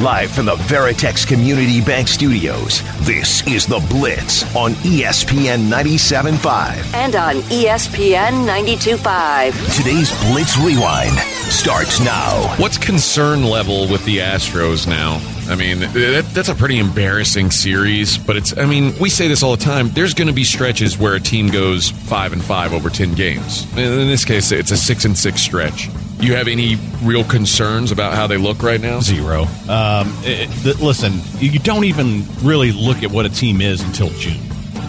Live from the Veritex Community Bank Studios, this is The Blitz on ESPN 97.5. and on ESPN 92.5. Today's Blitz Rewind starts now. What's concern level with the Astros now? I mean, that, that's a pretty embarrassing series, but it's, I mean, we say this all the time. There's going to be stretches where a team goes 5 and 5 over 10 games. In this case, it's a 6 and 6 stretch. You have any real concerns about how they look right now? Zero. Um, it- th- listen, you don't even really look at what a team is until June.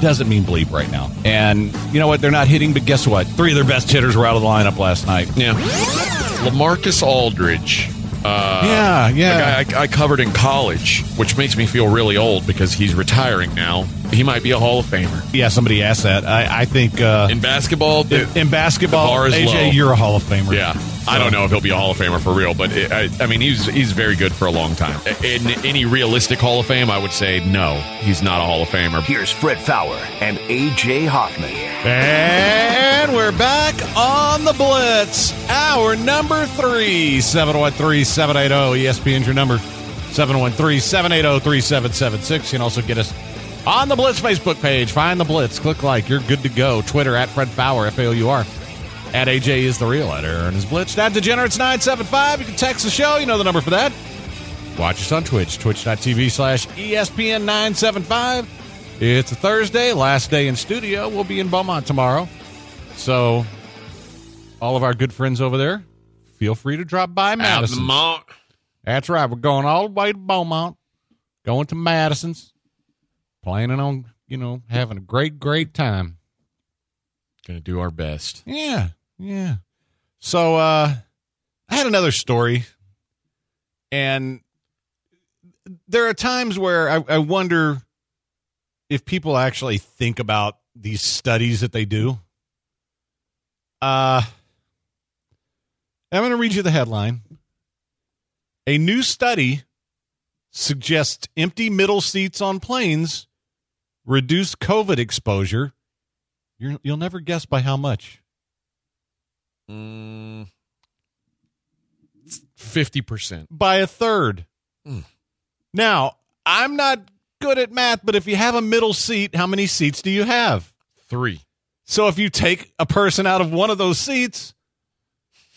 Doesn't mean bleep right now. And you know what? They're not hitting, but guess what? Three of their best hitters were out of the lineup last night. Yeah. LaMarcus Aldridge. Uh, yeah, yeah. I, I covered in college, which makes me feel really old because he's retiring now. He might be a Hall of Famer. yeah, somebody asked that. I, I think uh, In basketball, the- in, in basketball, the bar is AJ, low. you're a Hall of Famer. Yeah, I don't know if he'll be a Hall of Famer for real, but it, I, I mean, he's he's very good for a long time. In any realistic Hall of Fame, I would say no, he's not a Hall of Famer. Here's Fred Faour and AJ Hoffman. And we're back on the Blitz. Hour number three, 713 780 ESPN's your number. 713 780 3776. You can also get us on the Blitz Facebook page. Find the Blitz. Click like. You're good to go. Twitter at Fred Faour, F A O U R. At AJ is the real at Aaron is Blitz. Dad Degenerates 975. You can text the show. You know the number for that. Watch us on Twitch, twitch.tv slash ESPN 975. It's a Thursday, last day in studio. We'll be in Beaumont tomorrow. So, all of our good friends over there, feel free to drop by Madison. That's right. We're going all the way to Beaumont, going to Madison's, planning on, you know, having a great, great time. Gonna do our best. Yeah, yeah. So uh I had another story, and there are times where I, I wonder if people actually think about these studies that they do. Uh I'm going to read you the headline. A new study suggests empty middle seats on planes reduce COVID exposure. You're, you'll never guess by how much. Mm, Fifty percent. by a third. Mm. Now, I'm not good at math, but if you have a middle seat, how many seats do you have? Three. So if you take a person out of one of those seats,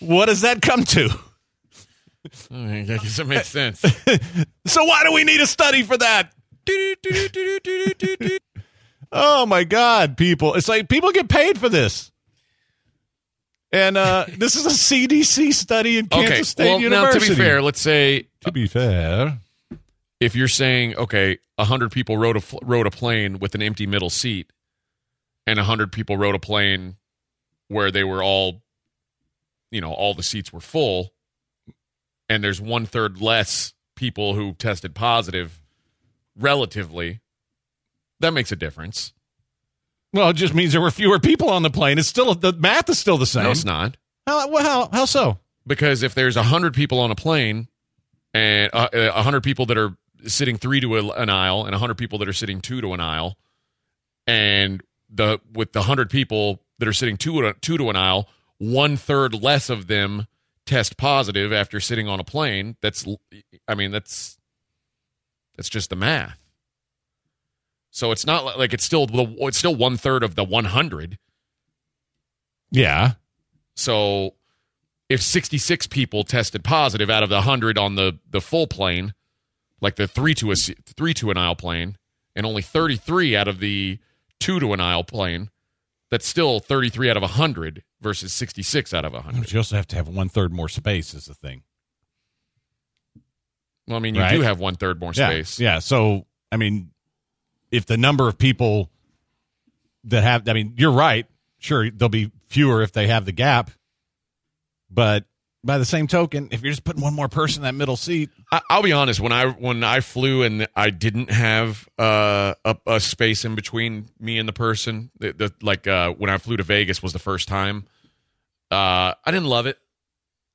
what does that come to? I guess it makes sense. So why do we need a study for that? Oh my God, people. It's like people get paid for this. And uh, this is a CDC study in Kansas okay. State Well, now to be fair, let's say to be fair, if you're saying okay, hundred people rode a rode a plane with an empty middle seat, and hundred people rode a plane where they were all, you know, all the seats were full, and there's one third less people who tested positive, relatively, that makes a difference. Well, it just means there were fewer people on the plane. It's still the math is still the same. No, it's not. How, well, how how so? because if there's 100 people on a plane and uh, uh, 100 people that are sitting three to a, an aisle and 100 people that are sitting two to an aisle and the with the 100 people that are sitting two to, two to an aisle one third less of them test positive after sitting on a plane that's i mean that's that's just the math so it's not li- like it's still the it's still one third of the 100 Yeah. so if 66 people tested positive out of the 100 on the the full plane, like the 3 to a 3 to an aisle plane, and only 33 out of the 2 to an aisle plane, that's still 33 out of 100 versus 66 out of 100. But you also have to have one third more space is the thing. Well, I mean, you Right. do have one third more Yeah. space. Yeah. So I mean, if the number of people that have, I mean, you're right. Sure, there'll be fewer if they have the gap, but by the same token, if you're just putting one more person in that middle seat, I, I'll be honest. When I when I flew and I didn't have uh, a, a space in between me and the person, the, the, like uh, when I flew to Vegas was the first time. Uh, I didn't love it.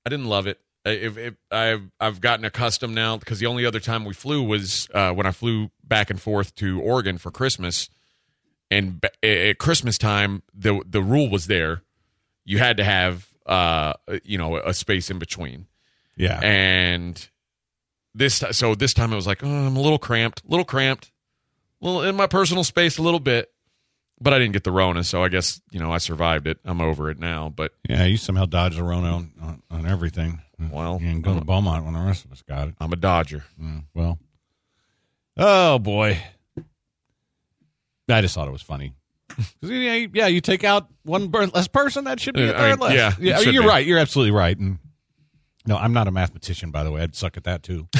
I didn't love it. If, if I've I've gotten accustomed now because the only other time we flew was uh, when I flew back and forth to Oregon for Christmas, and at Christmas time the the rule was there, you had to have uh you know a space in between yeah, and this so this time it was like oh, I'm a little cramped, little cramped, little in my personal space a little bit, but I didn't get the Rona, so I guess you know I survived it. I'm over it now, but yeah, you somehow dodged the Rona on, on, on everything. Well, you didn't go to Beaumont when the rest of us got it. I'm a Dodger. Mm, well, oh boy, I just thought it was funny. yeah, you- yeah, you take out one less person, that should be a Uh, I third mean, less. yeah, should you're be. right. You're absolutely right. And no, I'm not a mathematician, by the way. I'd suck at that too.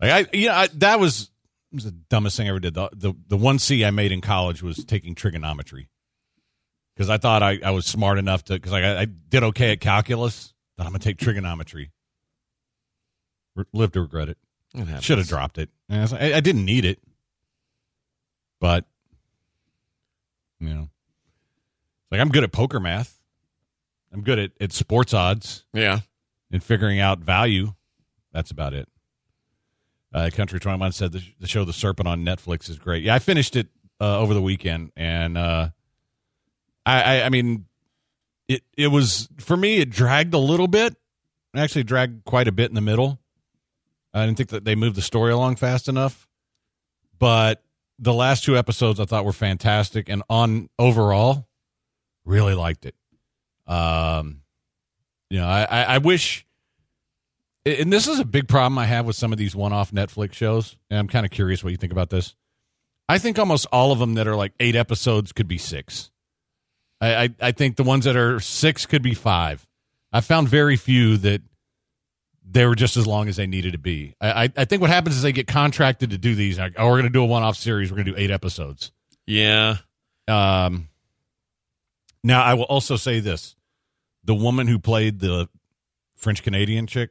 like I, yeah, I, that was was the dumbest thing I ever did. The, the the one C I made in college was taking trigonometry because I thought I, I was smart enough to because I, I did okay at calculus. That I'm gonna take trigonometry. Re- live to regret it. Should have dropped it. I, I, didn't need it, but you know, like I'm good at poker math. I'm good at, at sports odds Yeah, and figuring out value. That's about it. Uh, Country 21 said the, the show The Serpent on Netflix is great. Yeah, I finished it uh, over the weekend, and uh, I, I, I mean, it it was for me. It dragged a little bit. It actually dragged quite a bit in the middle. I didn't think that they moved the story along fast enough, but the last two episodes I thought were fantastic, and on overall, really liked it. Um, you know, I, I, I wish, and this is a big problem I have with some of these one-off Netflix shows. And I'm kind of curious what you think about this. I think almost all of them that are like eight episodes could be six. I, I, I think the ones that are six could be five. I found very few that they were just as long as they needed to be. I, I, think what happens is they get contracted to do these. Like, oh, we're going to do a one-off series. We're going to do eight episodes. yeah. Um, now, I will also say this: the woman who played the French Canadian chick,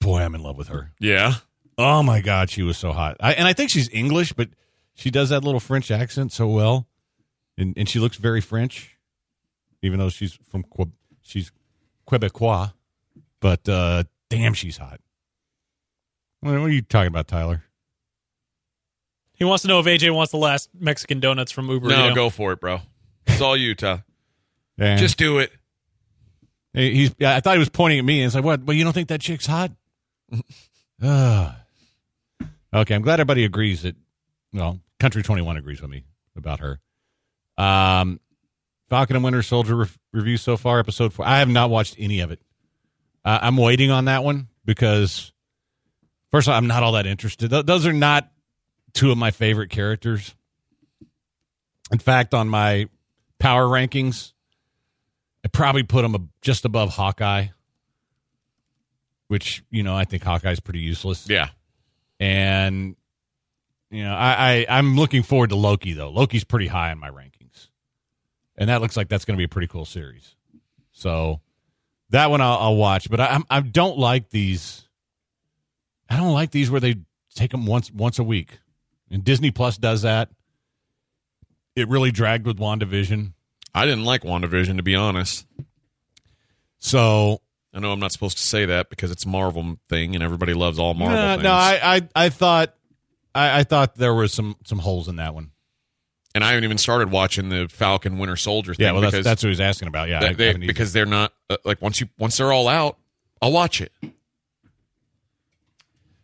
boy, I'm in love with her. Yeah. Oh my god, she was so hot. I, and I think she's English, but she does that little French accent so well, and and she looks very French, even though she's from she's Quebecois. But uh, damn, she's hot. What what are you talking about, Tyler? He wants to know if AJ wants the last Mexican donuts from Uber. No, go for it, bro. It's all you, Ty. Yeah. Just do it. Hey, He's. Yeah, I thought he was pointing at me, and it's like, "What? Well, you don't think that chick's hot?" Ugh. okay, I'm glad everybody agrees that. Well, Country Twenty One agrees with me about her. Um, Falcon and Winter Soldier re- review so far, episode four. I have not watched any of it. Uh, I'm waiting on that one because, first of all, I'm not all that interested. Th- those are not two of my favorite characters. In fact, on my power rankings, I probably put him ab- just above Hawkeye, which you know I think Hawkeye's pretty useless. Yeah. And you know I, I I'm looking forward to Loki though. Loki's pretty high in my rankings, and that looks like that's going to be a pretty cool series. So that one I'll, I'll watch. But I I'm, I don't like these. I don't like these where they take them once once a week, and Disney Plus does that. It really dragged with WandaVision. I didn't like WandaVision, to be honest. So I know I'm not supposed to say that because it's a Marvel thing and everybody loves all Marvel no, things. no, I, I, I thought, I, I thought there was some some holes in that one. And I haven't even started watching the Falcon Winter Soldier thing Yeah, well, that's that's what he was asking about. Yeah, they, they- haven't either. because they're not uh, like once you once they're all out, I'll watch it.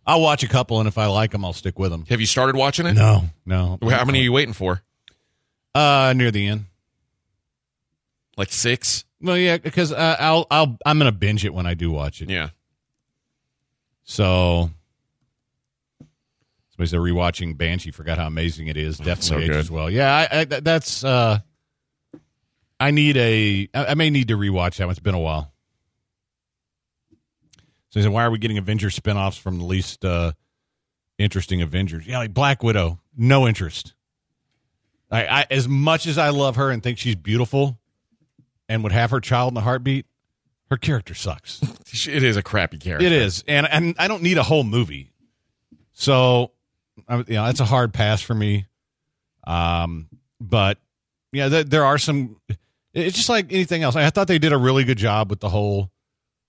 I'll watch a couple, and if I like them, I'll stick with them. Have you started watching it? No, no. How many are you waiting for? Uh, near the end. Like six? Well, yeah, because uh, I'll, I'll, I'm gonna binge it when I do watch it. Yeah. So, somebody said rewatching Banshee. Forgot how amazing it is. Definitely so good. well. Yeah, I, I, that's. uh I need a. I I may need to rewatch that one. It's been a while. So he said, "Why are we getting Avenger spinoffs from the least uh interesting Avengers?" Yeah, like Black Widow. No interest. I, I as much as I love her and think she's beautiful, and would have her child in a heartbeat, Her character sucks. It is a crappy character. It is, and and I don't need a whole movie. So, I- you know, that's a hard pass for me. Um, but yeah, there, there are some. It's just like anything else. I thought they did a really good job with the whole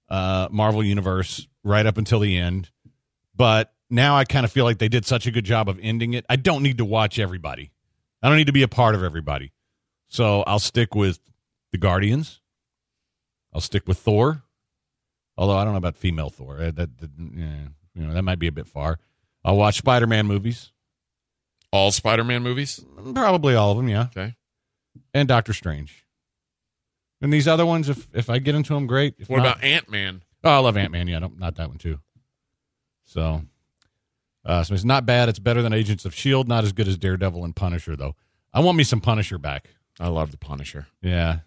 uh, Marvel universe right up until the end, but now I kind of feel like they did such a good job of ending it. I don't need to watch everybody. I don't need to be a part of everybody. So I'll stick with the Guardians. I'll stick with Thor. Although I don't know about female Thor. Uh, That, that yeah, you know that might be a bit far. I'll watch Spider-Man movies. All Spider-Man movies. Probably all of them, yeah. Okay. And Doctor Strange. And these other ones, if if I get into them, great. If What not- about Ant Man? Oh, I love Ant Man. Yeah, no, not that one too. So, uh, so it's not bad. It's better than Agents of Shield. Not as good as Daredevil and Punisher, though. I want me some Punisher back. I love the Punisher. Yeah,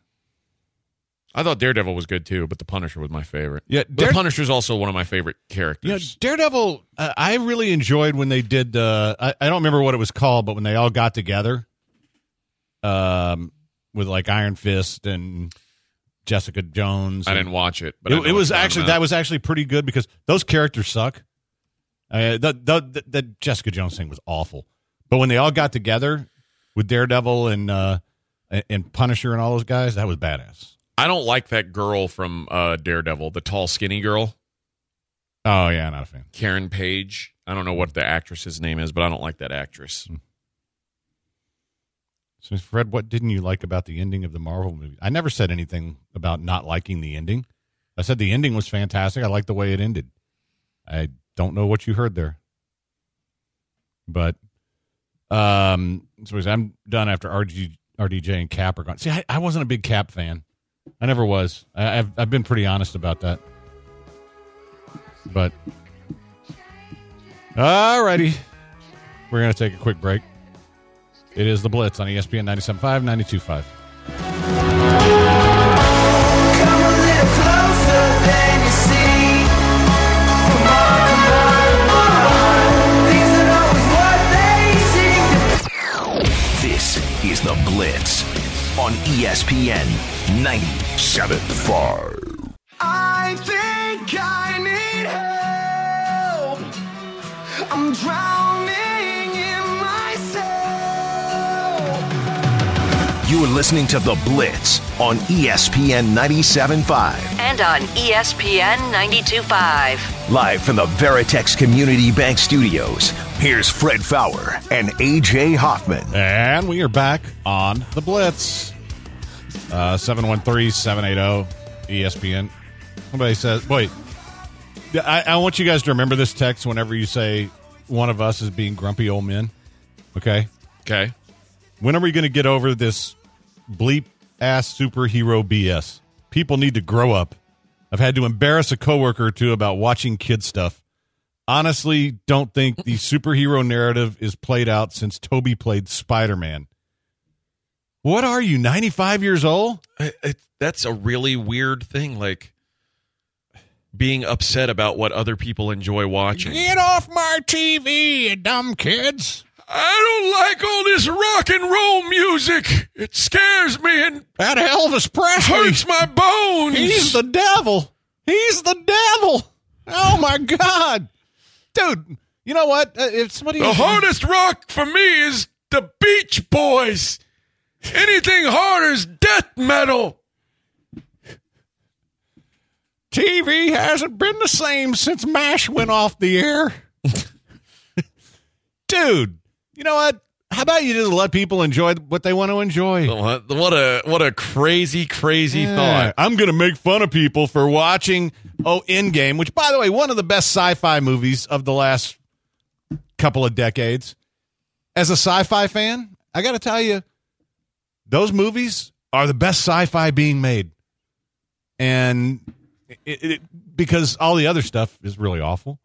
I thought Daredevil was good too, but the Punisher was my favorite. yeah. The Dare- Punisher's also one of my favorite you know, characters. Daredevil. Uh, I really enjoyed when they did. Uh, I, I don't remember what it was called, but when they all got together, um, with like Iron Fist and Jessica Jones. I didn't watch it, but it, it was actually that was actually pretty good because those characters suck. Uh, the, the, the the Jessica Jones thing was awful, but when they all got together with Daredevil and uh, and- and Punisher and all those guys, that was badass. I don't like that girl from uh, Daredevil, the tall, skinny girl, Oh yeah, not a fan. Karen Page. I don't know what the actress's name is, but I don't like that actress. So Fred, what didn't you like about the ending of the Marvel movie? I never said anything about not liking the ending. I said the ending was fantastic. I liked the way it ended. I don't know what you heard there, but um, so I'm done after RG, RDJ and Cap are gone. See, I, I wasn't a big Cap fan. I never was. I, I've I've been pretty honest about that. But all righty, we're gonna take a quick break. It is the Blitz on ESPN 97.5, 92.5. Come a little closer than you see. Come on, come on, come on. Things are always what they seem This is the Blitz on E ESPN 97.5. I think I need help. I'm drowning in myself. You are listening to the Blitz on ESPN 97.5. And on ESPN 92.5. Live from the Veritex Community Bank Studios, here's Fred Faour and AJ Hoffman. And we are back on the Blitz. Uh, 713-780 ESPN. Somebody says, wait, I, I want you guys to remember this text whenever you say one of us is being grumpy old men. Okay? Okay. When are we going to get over this bleep ass superhero BS? People need to grow up. I've had to embarrass a coworker or two about watching kid stuff. Honestly, don't think the superhero narrative is played out since Tobey played Spider Man. What are you, 95 years old? I, I, that's a really weird thing. Like being upset about what other people enjoy watching. Get off my TV, you dumb kids. I don't like all this rock and roll music. It scares me and That Elvis Presley. hurts my bones. He's the devil. He's the devil. Oh my god, dude. You know what? Uh, if somebody the hardest rock for me is the Beach Boys. Anything harder is death metal. TV hasn't been the same since MASH went off the air. dude, you know what? How about you just let people enjoy what they want to enjoy? What, what a what a crazy crazy Yeah. thought. I'm going to make fun of people for watching oh Endgame, which by the way, one of the best sci-fi movies of the last couple of decades. As a sci-fi fan, I got to tell you those movies are the best sci-fi being made. And it, it, because all the other stuff is really awful.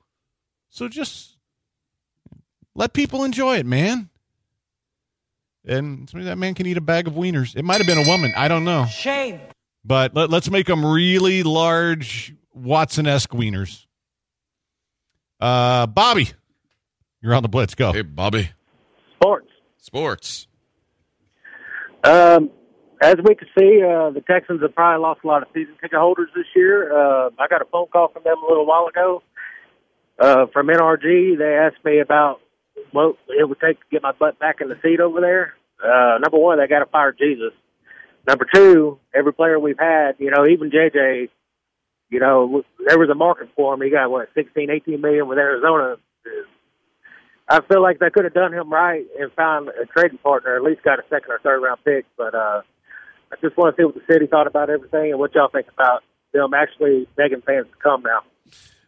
So just let people enjoy it, man. And maybe that man can eat a bag of wieners. It might have been a woman. I don't know. Shame. But let, let's make them really large Watson esque wieners. Uh, Bobby, you're on the blitz. Go. Hey, Bobby. Sports. Sports. Um, as we can see, uh, the Texans have probably lost a lot of season ticket holders this year. Uh, I got a phone call from them a little while ago uh, from NRG. They asked me about what it would take to get my butt back in the seat over there. Uh, number one, they got to fire Jesus. Number two, every player we've had, you know, even JJ, you know, there was a market for him. He got what, sixteen, eighteen million with Arizona. I feel like they could have done him right and found a trading partner, at least got a second or third round pick. But uh, I just want to see what the city thought about everything and what y'all think about them actually begging fans to come now.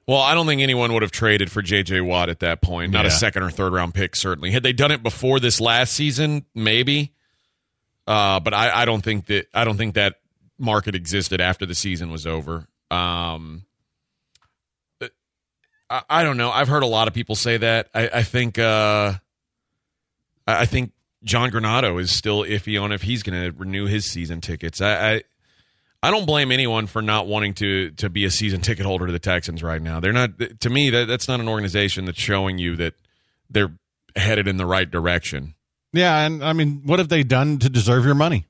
Well, I don't think anyone would have traded for J.J. Watt at that point. Not a second or third round pick, certainly. Had they done it before this last season, maybe. Uh, but I, I don't think that I don't think that market existed after the season was over. Um, I, don't know. I've heard a lot of people say that. I, I think uh, I I think John Granato is still iffy on if he's going to renew his season tickets. I, I I don't blame anyone for not wanting to to be a season ticket holder to the Texans right now. They're not to me that that's not an organization that's showing you that they're headed in the right direction. Yeah, and I mean, what have they done to deserve your money?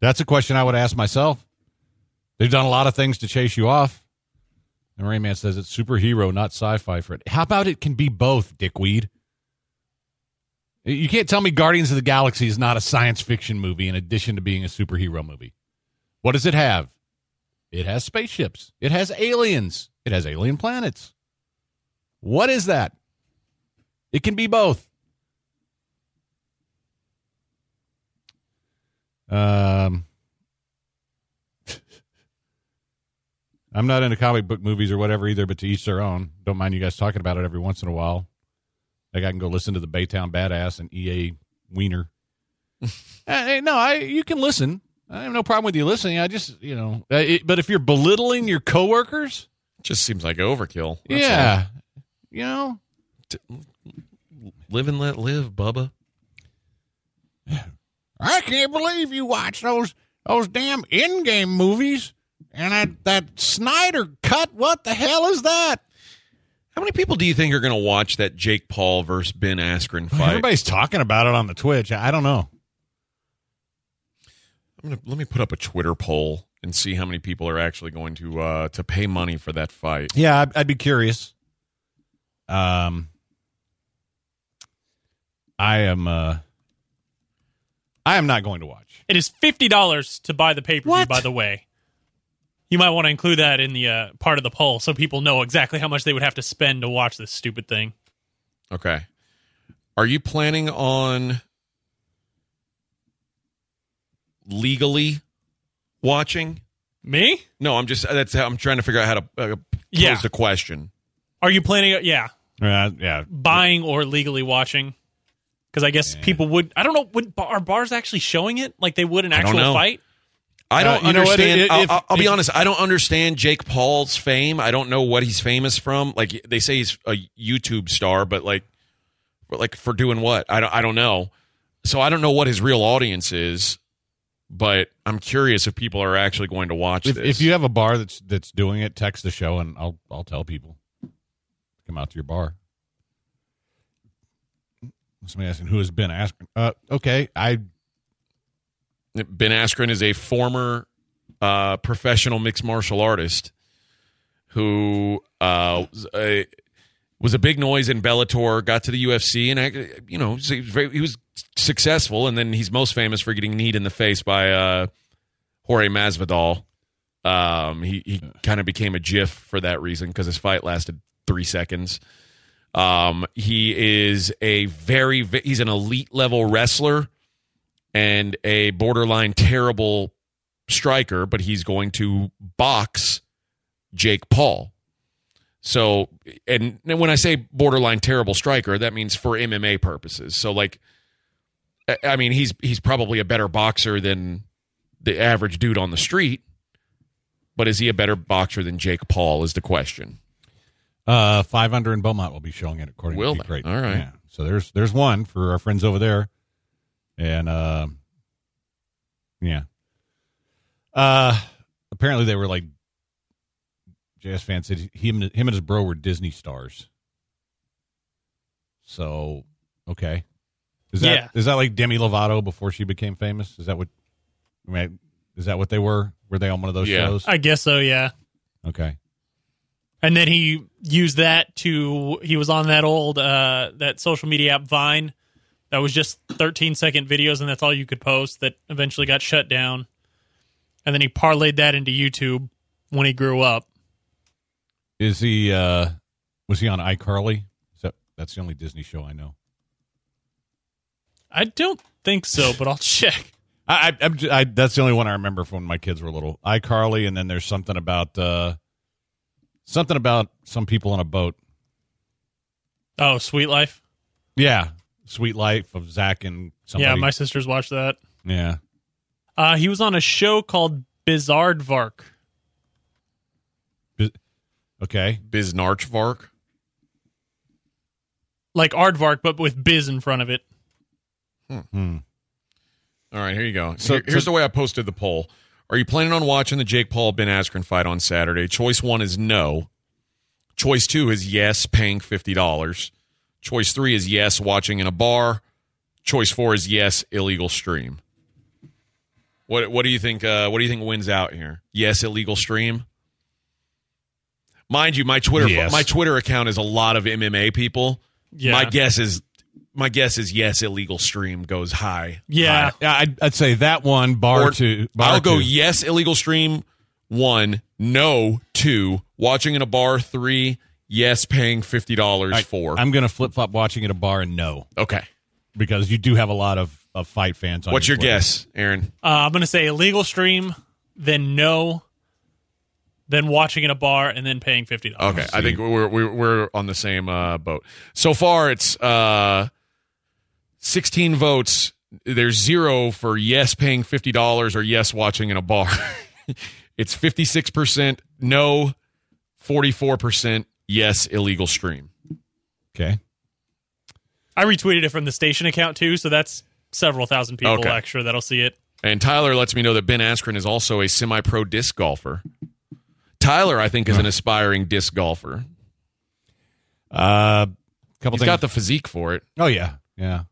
That's a question I would ask myself. They've done a lot of things to chase you off. And Rayman says it's superhero, not sci-fi. For it, how about it can be both, dickweed? You can't tell me Guardians of the Galaxy is not a science fiction movie in addition to being a superhero movie. What does it have? It has spaceships. It has aliens. It has alien planets. What is that? It can be both. Um, I'm not into comic book movies or whatever either, but to each their own. Don't mind you guys talking about it every once in a while. Like I can go listen to the Baytown Badass and EA Wiener. Uh, hey, no, I you can listen. I have no problem with you listening. I just you know, uh, it, but if you're belittling your coworkers, Just seems like overkill. That's yeah, you know, all. live and let live, Bubba. I can't believe you watch those those damn Endgame movies and that that Snyder cut. What the hell is that? How many people do you think are going to watch that Jake Paul versus Ben Askren fight? Everybody's talking about it on the Twitch. I don't know. I'm gonna let me put up a Twitter poll and see how many people are actually going to uh, to pay money for that fight. Yeah, I'd, I'd be curious. Um, I am. uh I am not going to watch. It is fifty dollars to buy the pay per view. By the way, you might want to include that in the uh, part of the poll so people know exactly how much they would have to spend to watch this stupid thing. Okay. Are you planning on legally watching? Me? No, I'm just that's how I'm trying to figure out how to uh, pose Yeah. the question. Are you planning? Yeah, Yeah, yeah. buying or legally watching? Because I guess people would. I don't know. Would are bars actually showing it like they would an don't actual know. fight? I don't Uh, know what? understand. If- I'll, if- I'll- I'll be if- honest. I don't understand Jake Paul's fame. I don't know what he's famous from. Like they say, he's a YouTube star, but like, but like for doing what? I don't. I don't know. So I don't know what his real audience is. But I'm curious if people are actually going to watch If, this. if you have a bar that's that's doing it, text the show and I'll I'll tell people. Come out to your bar. Somebody asking who has been asking. Uh, okay, I Ben Askren is a former uh, professional mixed martial artist who uh, was, a, was a big noise in Bellator, got to the UFC, and I, you know he was, very, he was successful. And then he's most famous for getting kneed in the face by uh, Jorge Masvidal. Um, he he kind of became a GIF for that reason because his fight lasted three seconds. Um, he is a very he's an elite level wrestler and a borderline terrible striker, but he's going to box Jake Paul. So, and when I say borderline terrible striker, that means for MMA purposes. So, like, I- mean, he's he's probably a better boxer than the average dude on the street, but is he a better boxer than Jake Paul? Is the question. uh five under in Beaumont will be showing it according Will to Creighton. All right. Yeah. So there's there's one for our friends over there, and uh, yeah. Uh, apparently they were like JS fan said him him and his bro were Disney stars. So okay, is that is Yeah. that like Demi Lovato before she became famous? Is that what? I mean, is that what they were? Were they on one of those Yeah. shows? I guess so. Yeah. Okay. And then he used that to he was on that old uh that social media app Vine that was just 13 second videos and that's all you could post that eventually got shut down. And then he parlayed that into YouTube when he grew up. Is he? uh Was he on iCarly? Is that that's the only Disney show I know. I don't think so, but I'll check. I, I, I that's the only one I remember from when my kids were little. iCarly, and then there's something about uh something about some people on a boat. Oh, Suite Life. Yeah, Suite Life of Zach and somebody. Yeah, my sisters watched that. yeah. Uh he was on a show called Bizardvark. Bi- Okay. Biznarchvark. Like Aardvark but with biz in front of it. Hmm. All right, here you go. So- Here- here's so- the way I posted the poll. Are you planning on watching the Jake Paul Ben Askren fight on Saturday? Choice one is no. Choice two is yes, paying fifty dollars. Choice three is yes, watching in a bar. Choice four is yes, illegal stream. What What do you think? Uh, what do you think wins out here? Yes, illegal stream. Mind you, my Twitter Yes. my Twitter account is a lot of MMA people. Yeah. My guess is my guess is yes, illegal stream goes high. Yeah. Yeah, I'd, I'd say that one bar Or- two. Bar I'll go yes, illegal stream one, no two, watching in a bar three, yes, paying fifty dollars I, four. I'm going to flip flop watching at a bar and no okay. because you do have a lot of, of fight fans. on What's your Twitter. guess, Aaron? Uh, I'm going to say illegal stream, then no, then watching in a bar, and then paying fifty dollars. Okay, I think we're we're, we're on the same uh, boat. So far, it's uh, sixteen votes. There's zero for yes, paying fifty dollars, or yes, watching in a bar. it's fifty six percent no, forty four percent yes, illegal stream. Okay. I retweeted it from the station account too, so that's several thousand people Okay. extra that'll see it. And Tyler lets me know that Ben Askren is also a semi pro disc golfer. Tyler, I think, is an aspiring disc golfer. Uh, couple He's things. got the physique for it. oh yeah, yeah.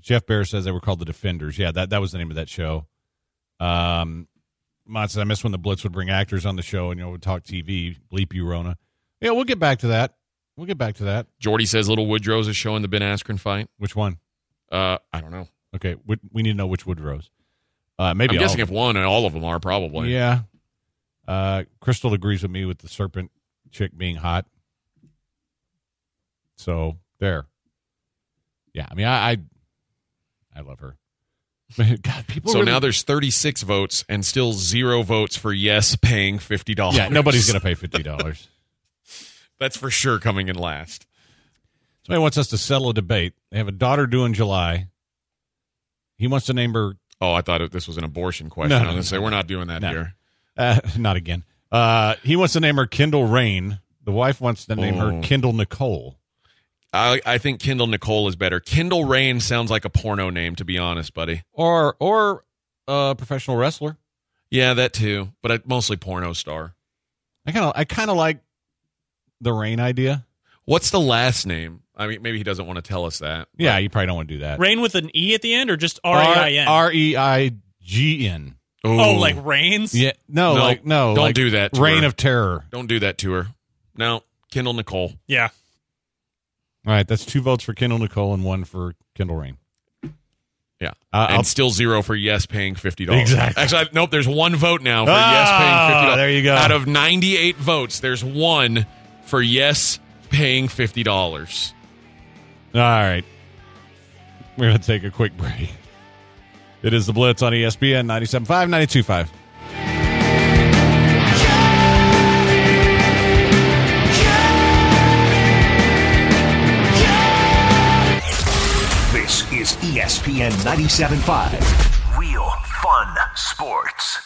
Jeff Bear says they were called the Defenders. Yeah, that that was the name of that show. Um, Mont says I miss when the Blitz would bring actors on the show and you know would talk TV. Bleep you, Rona. Yeah, we'll get back to that. We'll get back to that. Jordy says Little Woodrow's is showing the Ben Askren fight. Which one? Uh, I don't know. Okay, we, we need to know which Woodrows. Uh, maybe I'm guessing if one and all of them are probably. Yeah. Uh, Crystal agrees with me with the serpent chick being hot. So there. Yeah, I mean, I I, I love her. God, people. So really- now there's 36 votes and still zero votes for yes, paying fifty dollars. yeah, nobody's gonna pay fifty dollars. That's for sure coming in last. Somebody wants us to settle a debate. They have a daughter due in July. He wants to name her. Oh, I thought it, this was an abortion question. No, I no, was going to say we're not doing that No. here. Uh, not again. Uh, he wants to name her Kendall Rain. The wife wants to name Oh. her Kendall Nicole. I, I think Kendall Nicole is better. Kendall Rain sounds like a porno name, to be honest, buddy. or or a professional wrestler. Yeah, that too, but I, mostly porno star. I kind of I kind of like the rain idea. What's the last name? I mean, maybe he doesn't want to tell us that. Yeah, you probably don't want to do that. Rain with an E at the end or just R A I N? R E I G N. Oh, Ooh. like rains? Yeah, no, No, like no, don't like do that to Reign her. of Terror. don't do that to her. No, Kendall Nicole. Yeah. All right, that's two votes for Kendall Nicole and one for Kendall Rain. Yeah, Uh, and I'll- still zero for yes, paying fifty dollars. Exactly. Actually, I- nope. There's one vote now for Ah, yes, paying fifty dollars. there you go. Out of ninety-eight votes, there's one for yes, paying fifty dollars. All right, we're gonna take a quick break. It is the Blitz on ESPN 97.5, 92.5. This is ESPN 97.5. Real fun sports.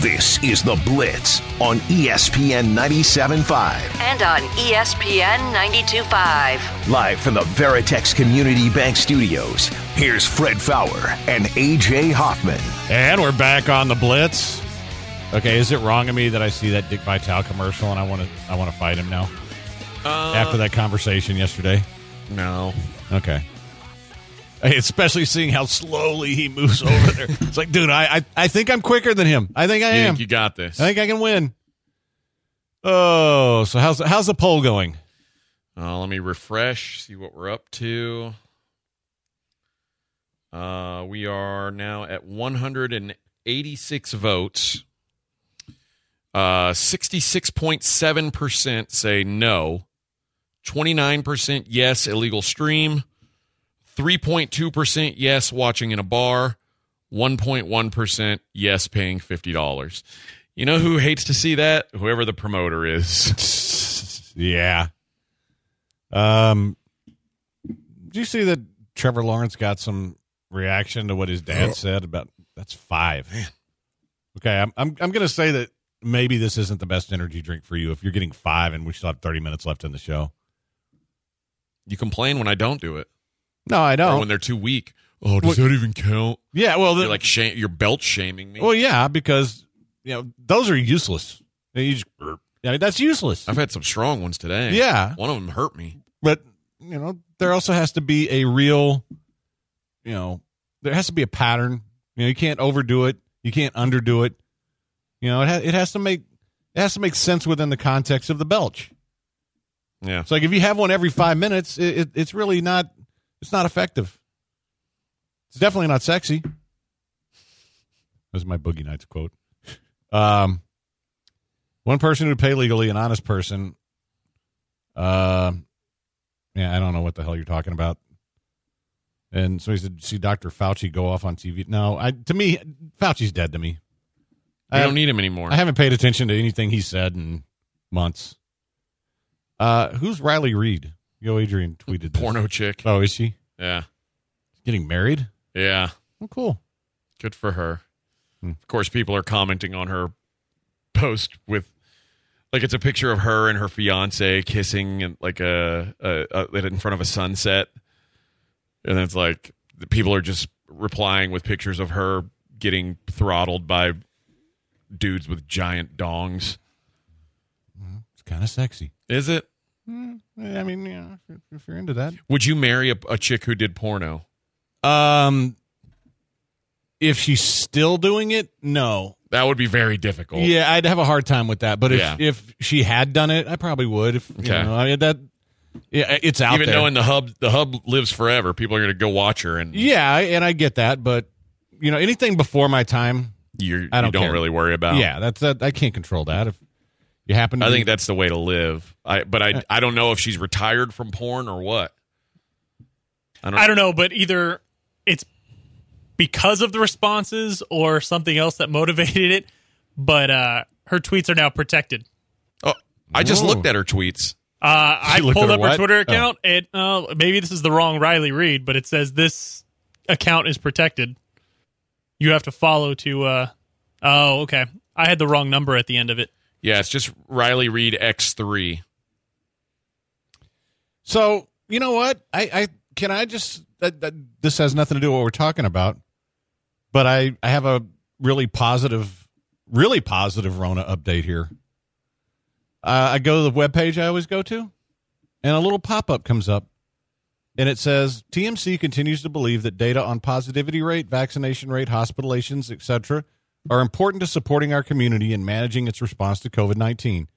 This is The Blitz on ESPN 97.5. And on ESPN 92.5. Live from the Veritex Community Bank Studios, here's Fred Faour and AJ Hoffman. And we're back on the Blitz. Okay, is it wrong of me that I see that Dick Vitale commercial and I want to I want to fight him now uh, after that conversation yesterday? No. Okay. Especially seeing how slowly he moves over there. It's like, dude, I, I I think I'm quicker than him. I think I You am. think you got this? I think I can win. Oh, so how's how's the poll going? Uh, let me refresh, see what we're up to. Uh, we are now at 186 votes. Uh, 66.7% say no. 29% yes, illegal stream. 3.2% yes, watching in a bar. 1.1% yes, paying $50. You know who hates to see that? Whoever the promoter is. yeah. Um, did you see that Trevor Lawrence got some reaction to what his dad said about that's five? Okay, I'm I'm I'm gonna say that maybe this isn't the best energy drink for you if you're getting five and we still have 30 minutes left in the show. You complain when I don't do it. No, I or don't. when they're too weak. Oh, does What- that even count? yeah, well, the, You're like shame, you're belt shaming me. well, yeah, because you know those are useless. You just, I mean, that's useless. I've had some strong ones today. Yeah. one of them hurt me. but you know there also has to be a real you know there has to be a pattern you know you can't overdo it you can't underdo it you know it, ha- it has to make it has to make sense within the context of the belch Yeah, So like if you have one every five minutes it, it, it's really not it's not effective it's definitely not sexy that's my boogie nights quote um one person who'd pay legally an honest person uh, yeah, I don't know what the hell you're talking about. And so he said, "See Dr. Fauci go off on TV." No, I to me, Fauci's dead to me. I I don't need him anymore. I haven't paid attention to anything he said in months. Uh, who's Riley Reid? Yo, Adrian tweeted this. Porno chick. Oh, is she Yeah, getting married? yeah. Oh, cool. Good for her. Hmm. Of course, people are commenting on her post with like it's a picture of her and her fiance kissing and like a, a, a in front of a sunset, and then it's like the people are just replying with pictures of her getting throttled by dudes with giant dongs. It's kind of sexy. Is it? I mean, yeah, if, if you're into that. Would you marry a, a chick who did porno? Um, if she's still doing it, no. That would be very difficult. Yeah, I'd have a hard time with that. But if Yeah. if she had done it, I probably would. If you Okay. know, I mean that, yeah, it's out there. Even there. knowing the hub, the hub lives forever. People are going to go watch her, and yeah, and I get that, but you know, anything before my time, you're, I don't you don't care. really worry about. yeah, that's that. I can't control that. If you happen, to I be- think that's the way to live. I but I I don't know if she's retired from porn or what. I don't. I don't know, but either it's because of the responses or something else that motivated it. But uh, her tweets are now protected. Oh, I just Whoa. looked at her tweets. Uh, I pulled at up her her what? Twitter Oh. account. It uh, maybe this is the wrong Riley Reid, but it says this account is protected. You have to follow to. Uh, oh, okay. I had the wrong number at the end of it. Yeah, it's just Riley Reid X three. So you know what? I, I can I just this has nothing to do with what we're talking about, but I I have a really positive, really positive Rona update here. Uh, I go to the webpage I always go to, and a little pop up comes up, and it says TMC continues to believe that data on positivity rate, vaccination rate, hospitalizations, etc., are important to supporting our community and managing its response to COVID nineteen.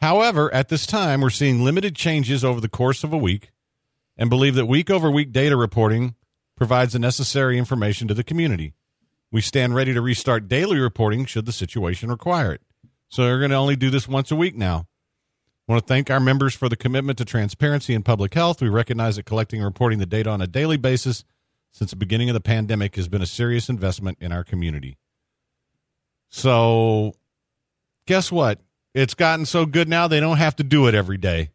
However, at this time, we're seeing limited changes over the course of a week and believe that week over week data reporting provides the necessary information to the community. We stand ready to restart daily reporting should the situation require it. So we're going to only do this once a week now. I want to thank our members for the commitment to transparency and public health. We recognize that collecting and reporting the data on a daily basis since the beginning of the pandemic has been a serious investment in our community. So, guess what? It's gotten so good now they don't have to do it every day.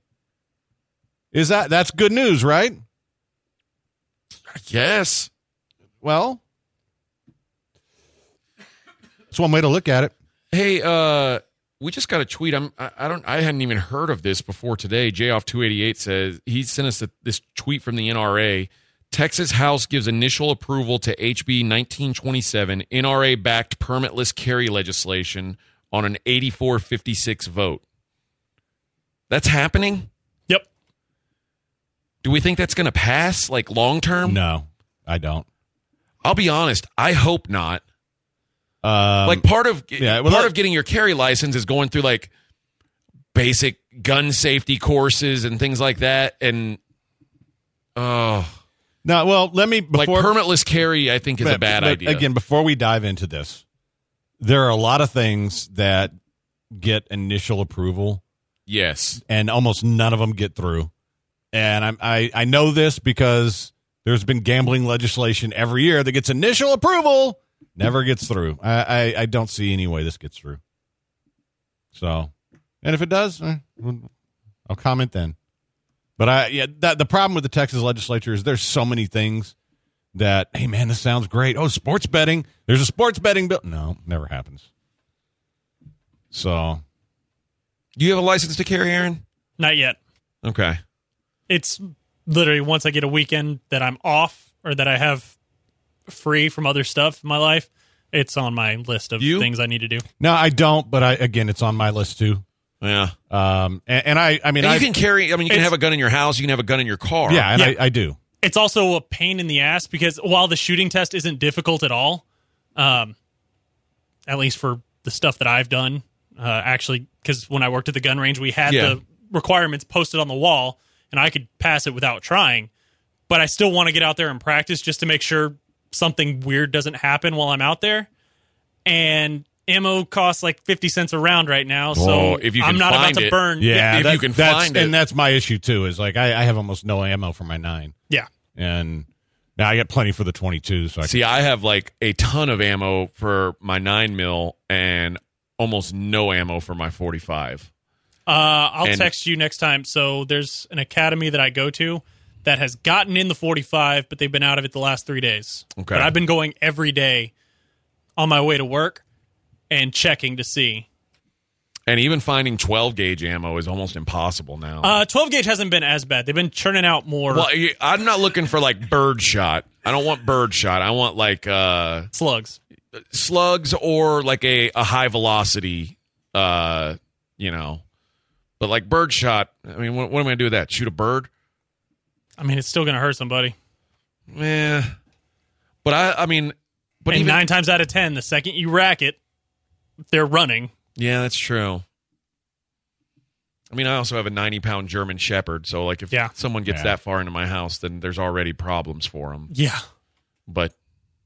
Is that that's good news, right? Yes. Well, that's one way to look at it. Hey, uh, we just got a tweet. I'm, I, I don't, I hadn't even heard of this before today. J off two eighty eight says he sent us a, this tweet from the NRA. Texas House gives initial approval to HB 1927 NRA backed permitless carry legislation on an 84-56 vote. That's happening. Yep. Do we think that's going to pass like long term? No, I don't. I'll be honest. I hope not. Um, like part of yeah, well, part of getting your carry license is going through like basic gun safety courses and things like that and oh no, well, let me like before permitless carry i think is a bad but idea Again, before we dive into this, there are a lot of things that get initial approval, yes and almost none of them get through. And I'm, I I know this because there's been gambling legislation every year that gets initial approval, never gets through. I I, I don't see any way this gets through. So, and if it does, eh, I'll comment then. But I yeah, that the problem with the Texas legislature is there's so many things that hey man, this sounds great. Oh, sports betting. There's a sports betting bill. No, never happens. So do you have a license to carry aaron Not yet. okay It's literally once I get a weekend that I'm off or that I have free from other stuff in my life, it's on my list of You? things I need to do. no, I don't. But I again, it's on my list too. Yeah Um, and, and I I mean and I you can carry i mean you can have a gun in your house you can have a gun in your car yeah, and Yeah. I, I do. It's also a pain in the ass because while the shooting test isn't difficult at all, um, at least for the stuff that I've done, uh, actually, because when I worked at the gun range, we had Yeah. the requirements posted on the wall, and I could pass it without trying. But I still want to get out there and practice just to make sure something weird doesn't happen while I'm out there. And ammo costs like fifty cents a round right now, so Oh, if you I'm not find about to it. burn. Yeah, if that- you can that's, find it. and that's my issue too. Is like I, I have almost no ammo for my nine, yeah. and now I got plenty for the twenty two. So I see i have like a ton of ammo for my 9 mil and almost no ammo for my 45 Uh, I'll And- text you next time. So there's an academy that I go to that has gotten in the 45, but they've been out of it the last three days. Okay. But I've been going every day on my way to work and checking to see. And even finding 12 gauge ammo is almost impossible now. Uh, 12 gauge hasn't been as bad. They've been churning out more well, I'm not looking for like bird shot. I don't want bird shot. I want like uh, slugs. slugs or like a, a high velocity, uh, you know. But like bird shot, I mean, what, what am I going to do with that? Shoot a bird? I mean, it's still going to hurt somebody. Yeah. But I, I mean, but even nine times out of 10, the second you rack it, they're running. yeah, that's true. I mean, I also have a 90 pound German Shepherd, so like if Yeah. someone gets Yeah. that far into my house, then there's already problems for them. Yeah. But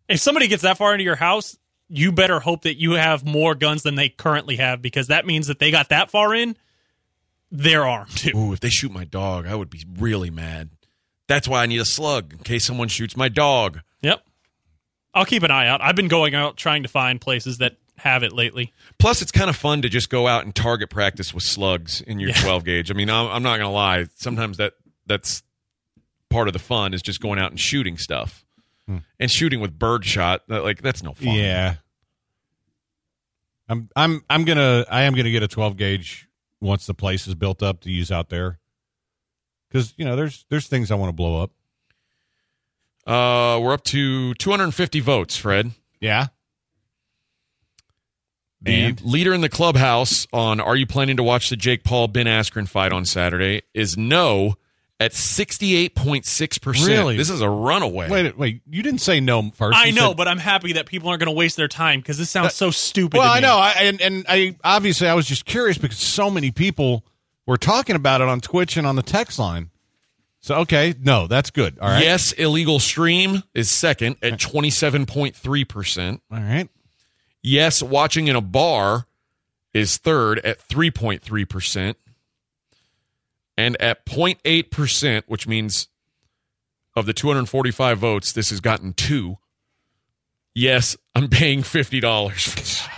If somebody gets that far into your house, you better hope that you have more guns than they currently have because that means that they got that far in, they're armed too. Ooh, if they shoot my dog, I would be really mad. That's why I need a slug in case someone shoots my dog. Yep. I'll keep an eye out. I've been going out trying to find places that have it lately. Plus, it's kind of fun to just go out and target practice with slugs in your Yeah. 12 gauge. I mean, I'm, I'm not going to lie. Sometimes that that's part of the fun is just going out and shooting stuff. And shooting with birdshot. like that's no fun. Yeah. I'm I'm I'm gonna I am gonna get a 12 gauge once the place is built up to use out there. Because you know there's there's things I want to blow up. Uh, we're up to 250 votes, Fred. Yeah. The And? leader in the clubhouse on Are you planning to watch the Jake Paul Ben Askren fight on Saturday is no at 68.6%. Really? This is a runaway. Wait wait you didn't say no first. I You know, said- but I'm happy that people aren't going to waste their time because this sounds uh, so stupid. well to I know I and and I obviously I was just curious because so many people were talking about it on Twitch and on the text line. So okay, no, that's good. All right. Yes, illegal stream is second at 27.3%. All right. Yes, watching in a bar is third at 3.3%. And at 0.8%, which means of the 245 votes, this has gotten two. Yes, I'm paying $50.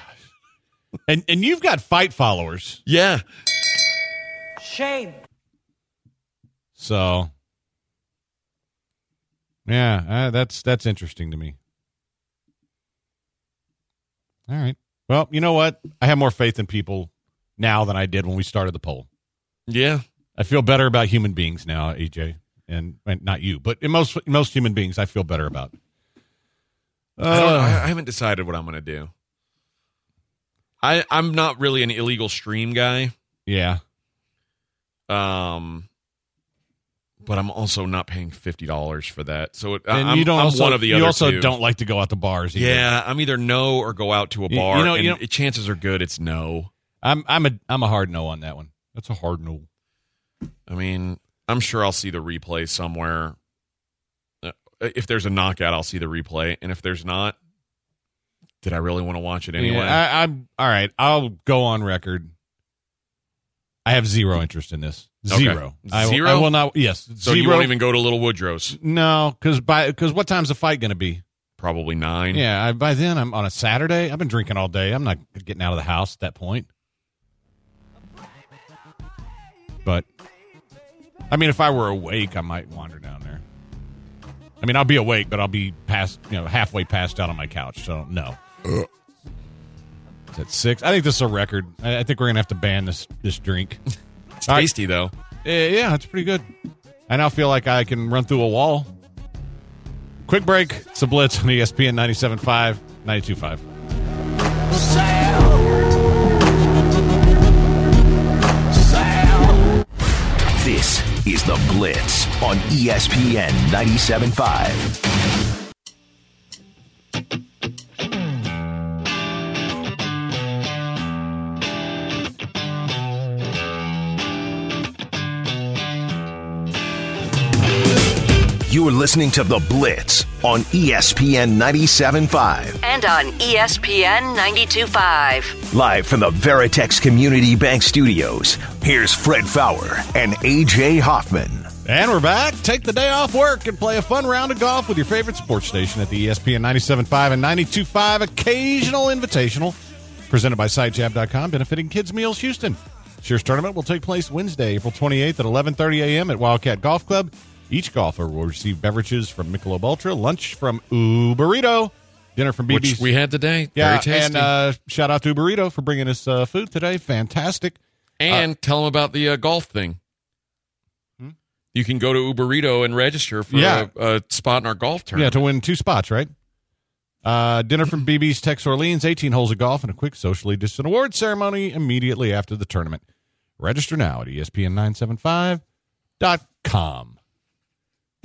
And and you've got fight followers. yeah. Shame. So, yeah, uh, that's that's interesting to me. All right. Well, you know what? I have more faith in people now than I did when we started the poll. Yeah. I feel better about human beings now, AJ, and, and not you, but in most most human beings, I feel better about. I, don't, Uh, I, I haven't decided what I'm going to do. I I'm not really an illegal stream guy. yeah, Um, but I'm also not paying fifty dollars for that. So it, and I'm, you don't I'm also one of the other. you also two. don't like to go out to bars. Either. Yeah, I'm either no or go out to a You- you bar. know- and you know- chances are good it's no. I'm I'm a I'm a hard no on that one. That's a hard no. I mean, I'm sure I'll see the replay somewhere. Uh, If there's a knockout, I'll see the replay, and if there's not, did I really want to watch it anyway? Yeah, I, I'm all right. I'll go on record. I have zero interest in this. Okay. Zero. I, will- Zero? I will not. Yes. so zero. you won't even go to Little Woodrow's? No, because by because what time's the fight going to be? Probably nine. Yeah, I, by then I'm on a Saturday. I've been drinking all day. I'm not getting out of the house at that point. But I mean, if I were awake, I might wander down there. I mean, I'll be awake, but I'll be past, you know, halfway passed out on my couch. So no. It's at six. I think this is a record. I, I think we're gonna have to ban this this drink. It's All right. tasty though. Yeah, it's pretty good. I now feel like I can run through a wall. Quick break. It's a blitz on ESPN 97.5, 92.5. This is The Blitz on ESPN 97.5. You are listening to The Blitz on ESPN 97.5. And on ESPN 92.5. Live from the Veritex Community Bank Studios, here's Fred Faour and AJ Hoffman. And we're back. Take the day off work and play a fun round of golf with your favorite sports station at the ESPN 97.5 and 92.5 Occasional Invitational, presented by SiteJab.com, benefiting Kids Meals Houston. This year's tournament will take place Wednesday, April 28th at 11.30 a.m. at Wildcat Golf Club. Each golfer will receive beverages from Michelob Ultra, lunch from Uberrito, dinner from BB's. Which we had today. yeah, Very tasty. and uh, shout out to Uberrito for bringing us uh, food today. Fantastic. And tell them about the uh, golf thing. You can go to Uberrito and register for Hmm? Yeah. a, a spot in our golf tournament. Yeah, to win two spots, right? Uh, dinner from BB's Tex Orleans, 18 holes of golf, and a quick socially distant award ceremony immediately after the tournament. Register now at E ESPN975.com.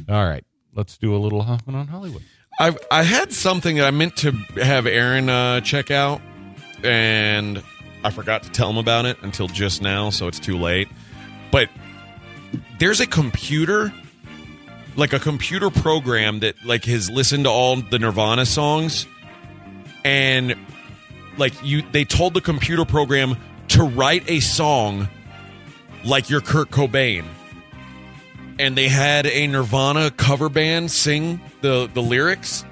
All right, let's do a little Hoffman on Hollywood. I I had something that I meant to have Aaron uh, check out, and I forgot to tell him about it until just now, so it's too late. But there's a computer, like a computer program that like has listened to all the Nirvana songs, and like you, they told the computer program to write a song like you're Kurt Cobain and they had a Nirvana cover band sing the the lyrics,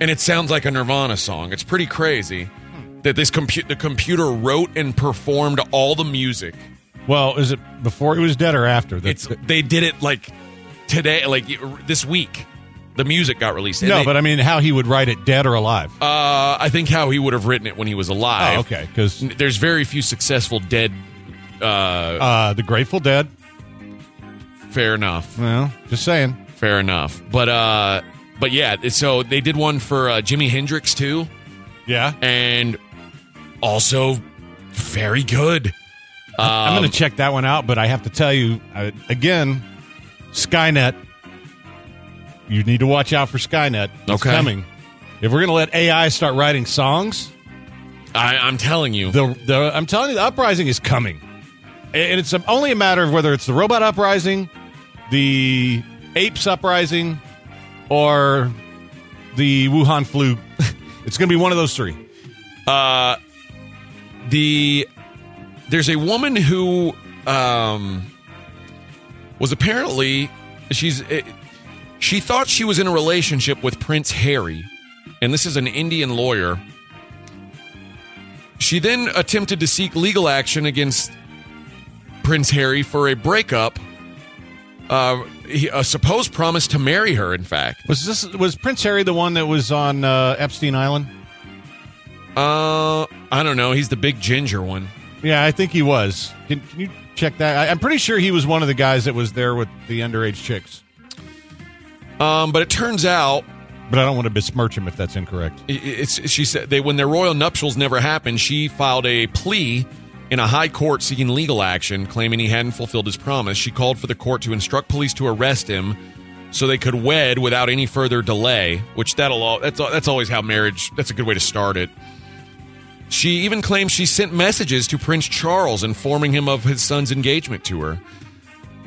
and it sounds like a Nirvana song. It's pretty crazy that this compu- the computer wrote and performed all the music. Well, is it before he was dead or after? The- It's they did it like today, like this week. The music got released. No, they- but I mean, how he would write it, dead or alive? uh, I think how he would have written it when he was alive. oh, okay, because There's very few successful dead. Uh, uh, the Grateful Dead. Fair enough. Well, just saying. Fair enough. But uh but yeah, so they did one for uh, Jimi Hendrix too Yeah, and also very good. I'm Um, going to check that one out, but I have to tell you uh, again, Skynet. You need to watch out for Skynet. It's Okay. coming. If we're going to let AI start writing songs, I, I'm telling you. the, the I'm telling you, the uprising is coming, and it's only a matter of whether it's the robot uprising, the apes uprising, or the Wuhan flu. it's going to be one of those three. Uh, the there's a woman who um was apparently she's eh, she thought she was in a relationship with Prince Harry, and this is an Indian lawyer. She then attempted to seek legal action against Prince Harry for a breakup. Uh, he, a supposed promise to marry her. In fact, Was this was Prince Harry the one that was on uh, Epstein Island? Uh, I don't know. He's the big ginger one. Yeah, I think he was. Can, can you check that? I, I'm pretty sure he was one of the guys that was there with the underage chicks. Um, but it turns out But I don't want to besmirch him if that's incorrect. it's she said they when their royal nuptials never happened. She filed a plea in a high court seeking legal action, claiming he hadn't fulfilled his promise. She called for the court to instruct police to arrest him so they could wed without any further delay. Which that'll all that's that's always how marriage. That's a good way to start it. She even claims she sent messages to Prince Charles informing him of his son's engagement to her.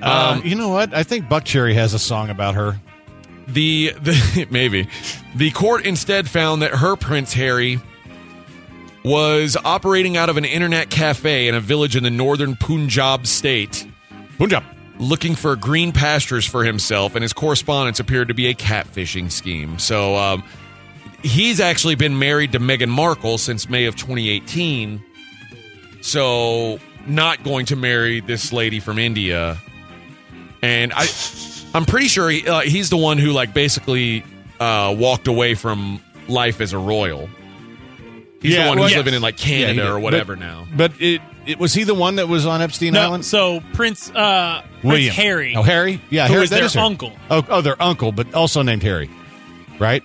Um, you know what? I think Buckcherry has a song about her. The, the maybe the court instead found that her Prince Harry was operating out of an internet cafe in a village in the northern Punjab state, Punjab. looking for green pastures for himself, and his correspondence appeared to be a catfishing scheme. So um, he's actually been married to Meghan Markle since May of 2018. So not going to marry this lady from India, and I, I'm pretty sure he, uh, he's the one who like basically uh, walked away from life as a royal. He's Yeah, the one well, who's yes. living in like Yeah, he Canada did. or whatever But- now. But it, it was he the one that was on Epstein No, Island? so Prince uh, William Prince Harry. Oh, Harry. Yeah, who Harry. is that their is Harry. uncle. Oh, oh, their uncle, but also named Harry, right?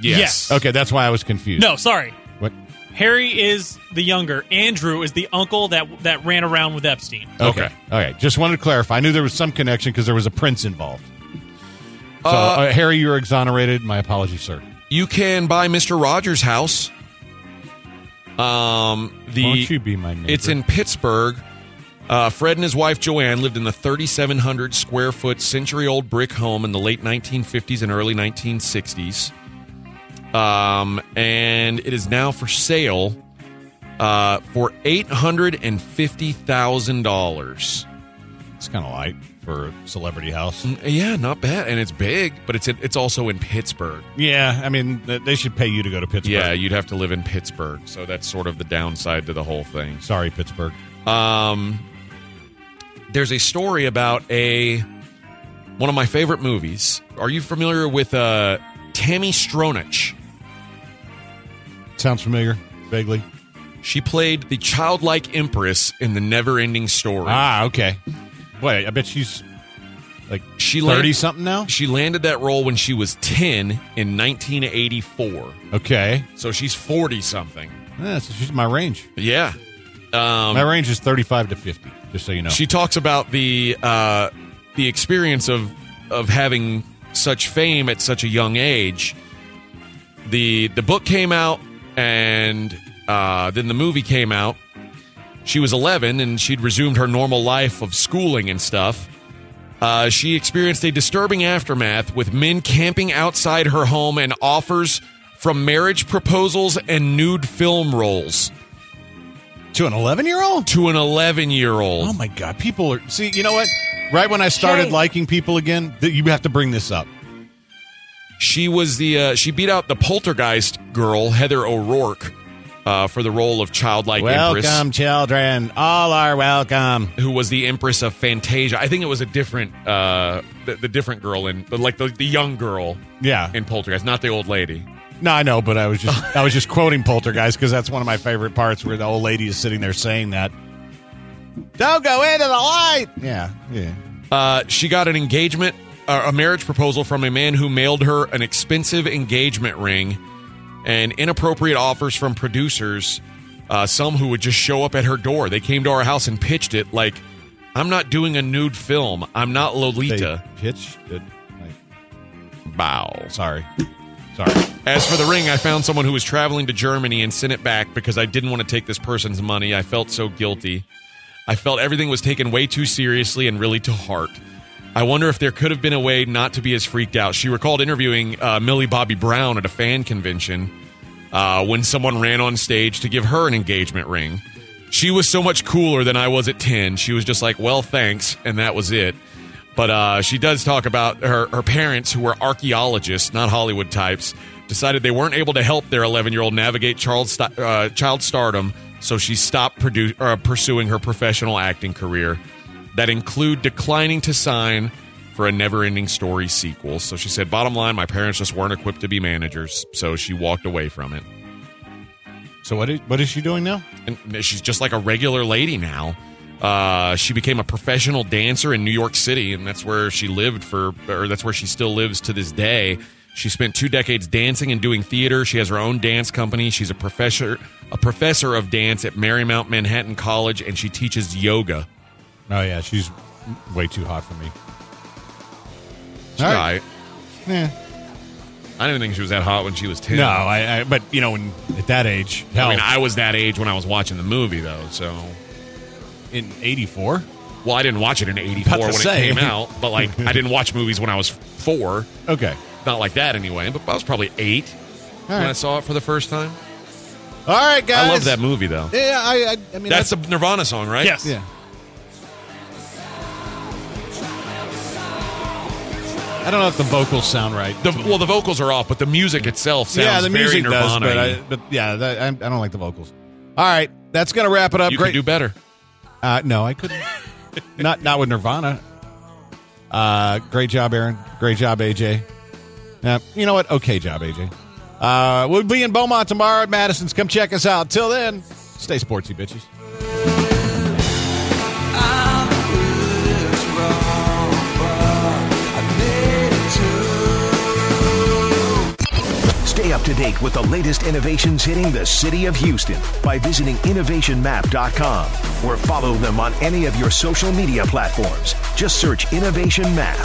Yes. Okay, that's why I was confused. No, sorry. What? Harry is the younger. Andrew is the uncle that that ran around with Epstein. Okay. Okay. Okay. Just wanted to clarify. I knew there was some connection because there was a prince involved. So, Uh, uh, Harry, you're exonerated. My apologies, sir. You can buy Mr. Rogers' house. Um, the Won't you be my neighbor? It's in Pittsburgh. Uh, Fred and his wife Joanne lived in the 3,700 square foot century old brick home in the late 1950s and early 1960s. Um, and it is now for sale uh, for $850,000. It's kind of light for celebrity house. Yeah, not bad. And it's big, but it's it's also in Pittsburgh. Yeah, I mean, they should pay you to go to Pittsburgh. Yeah, you'd have to live in Pittsburgh. So that's sort of the downside to the whole thing. Sorry, Pittsburgh. Um, there's a story about a one of my favorite movies. Are you familiar with uh, Tami Stronach? Sounds familiar, vaguely. She played the childlike empress in the Never-Ending Story. Ah, okay. Wait, I bet she's like She 30 land- something now? She landed that role when she was 10 in 1984. Okay. So she's 40 something. Yeah, so she's my range. Yeah. Um, My range is 35 to 50, just so you know. She talks about the uh, the experience of of having such fame at such a young age. the The book came out, and uh, then the movie came out. She was 11, and she'd resumed her normal life of schooling and stuff. Uh, she experienced a disturbing aftermath with men camping outside her home and offers from marriage proposals and nude film roles to an 11 year old? to an 11 year old. Oh my God. People are. See, you know what? Right when I started Hey. liking people again, th- you have to bring this up. She was the uh, she beat out the poltergeist girl Heather O'Rourke uh, for the role of childlike empress, welcome, children. All are welcome. who was the empress of Fantasia. I think it was a different uh, the, the different girl in the like the, the young girl Yeah. in poltergeist, not the old lady. No, I know, but I was just I was just quoting Poltergeist because that's one of my favorite parts where the old lady is sitting there saying that. Don't go into the light. Yeah, yeah. Uh, she got an engagement, uh, a marriage proposal from a man who mailed her an expensive engagement ring and inappropriate offers from producers. Uh, some who would just show up at her door. They came to our house and pitched it like, "I'm not doing a nude film. I'm not They Lolita." pitched it. Like, Bow. sorry, sorry. As for the ring, I found someone who was traveling to Germany and sent it back because I didn't want to take this person's money. I felt so guilty. I felt everything was taken way too seriously and really to heart. I wonder if there could have been a way not to be as freaked out. She recalled interviewing uh, Millie Bobby Brown at a fan convention uh, when someone ran on stage to give her an engagement ring. She was so much cooler than I was at 10. She was just like, well, thanks, and that was it. But uh, she does talk about her, her parents, who were archaeologists, not Hollywood types, decided they weren't able to help their 11 year old navigate child, st- uh, child stardom, so she stopped produ- uh, pursuing her professional acting career. That include declining to sign for a never ending story sequel. So she said, bottom line, my parents just weren't equipped to be managers, so she walked away from it. So what is, what is she doing now? and she's just like a regular lady now. Uh, she became a professional dancer in New York City, and that's where she lived for, or that's where she still lives to this day. She spent two decades dancing and doing theater. She has her own dance company. She's a professor, a professor of dance at Marymount Manhattan College, and she teaches yoga. Oh yeah, she's way too hot for me. She's All all right. right. Yeah. I didn't think she was that hot when she was ten. No, I, I but you know, when, at that age, hell, I mean, I was that age when I was watching the movie, though. So, in '84. well, I didn't watch it in '84 when say. it came out, but like, I didn't watch movies when I was four. Okay. Not like that anyway. But I was probably eight when I saw it for the first time. All right, guys. I love that movie, though. Yeah, I, I, I mean, That's a Nirvana song, right? Yes. yeah. I don't know if the vocals sound right. The, well, the vocals are off, but the music itself sounds yeah, the music does, but, I, but yeah, that, I, I don't like the vocals. All right, that's gonna wrap it up. you Great. could do better. Uh, no, I couldn't. not not with Nirvana. Uh, great job, Aaron. Great job, AJ. Uh, you know what? Okay job, AJ. Uh, we'll be in Beaumont tomorrow at Madison's. Come check us out. Till then, stay sportsy, bitches. To date with the latest innovations hitting the city of Houston by visiting innovationmap.com or follow them on any of your social media platforms. Just search Innovation Map.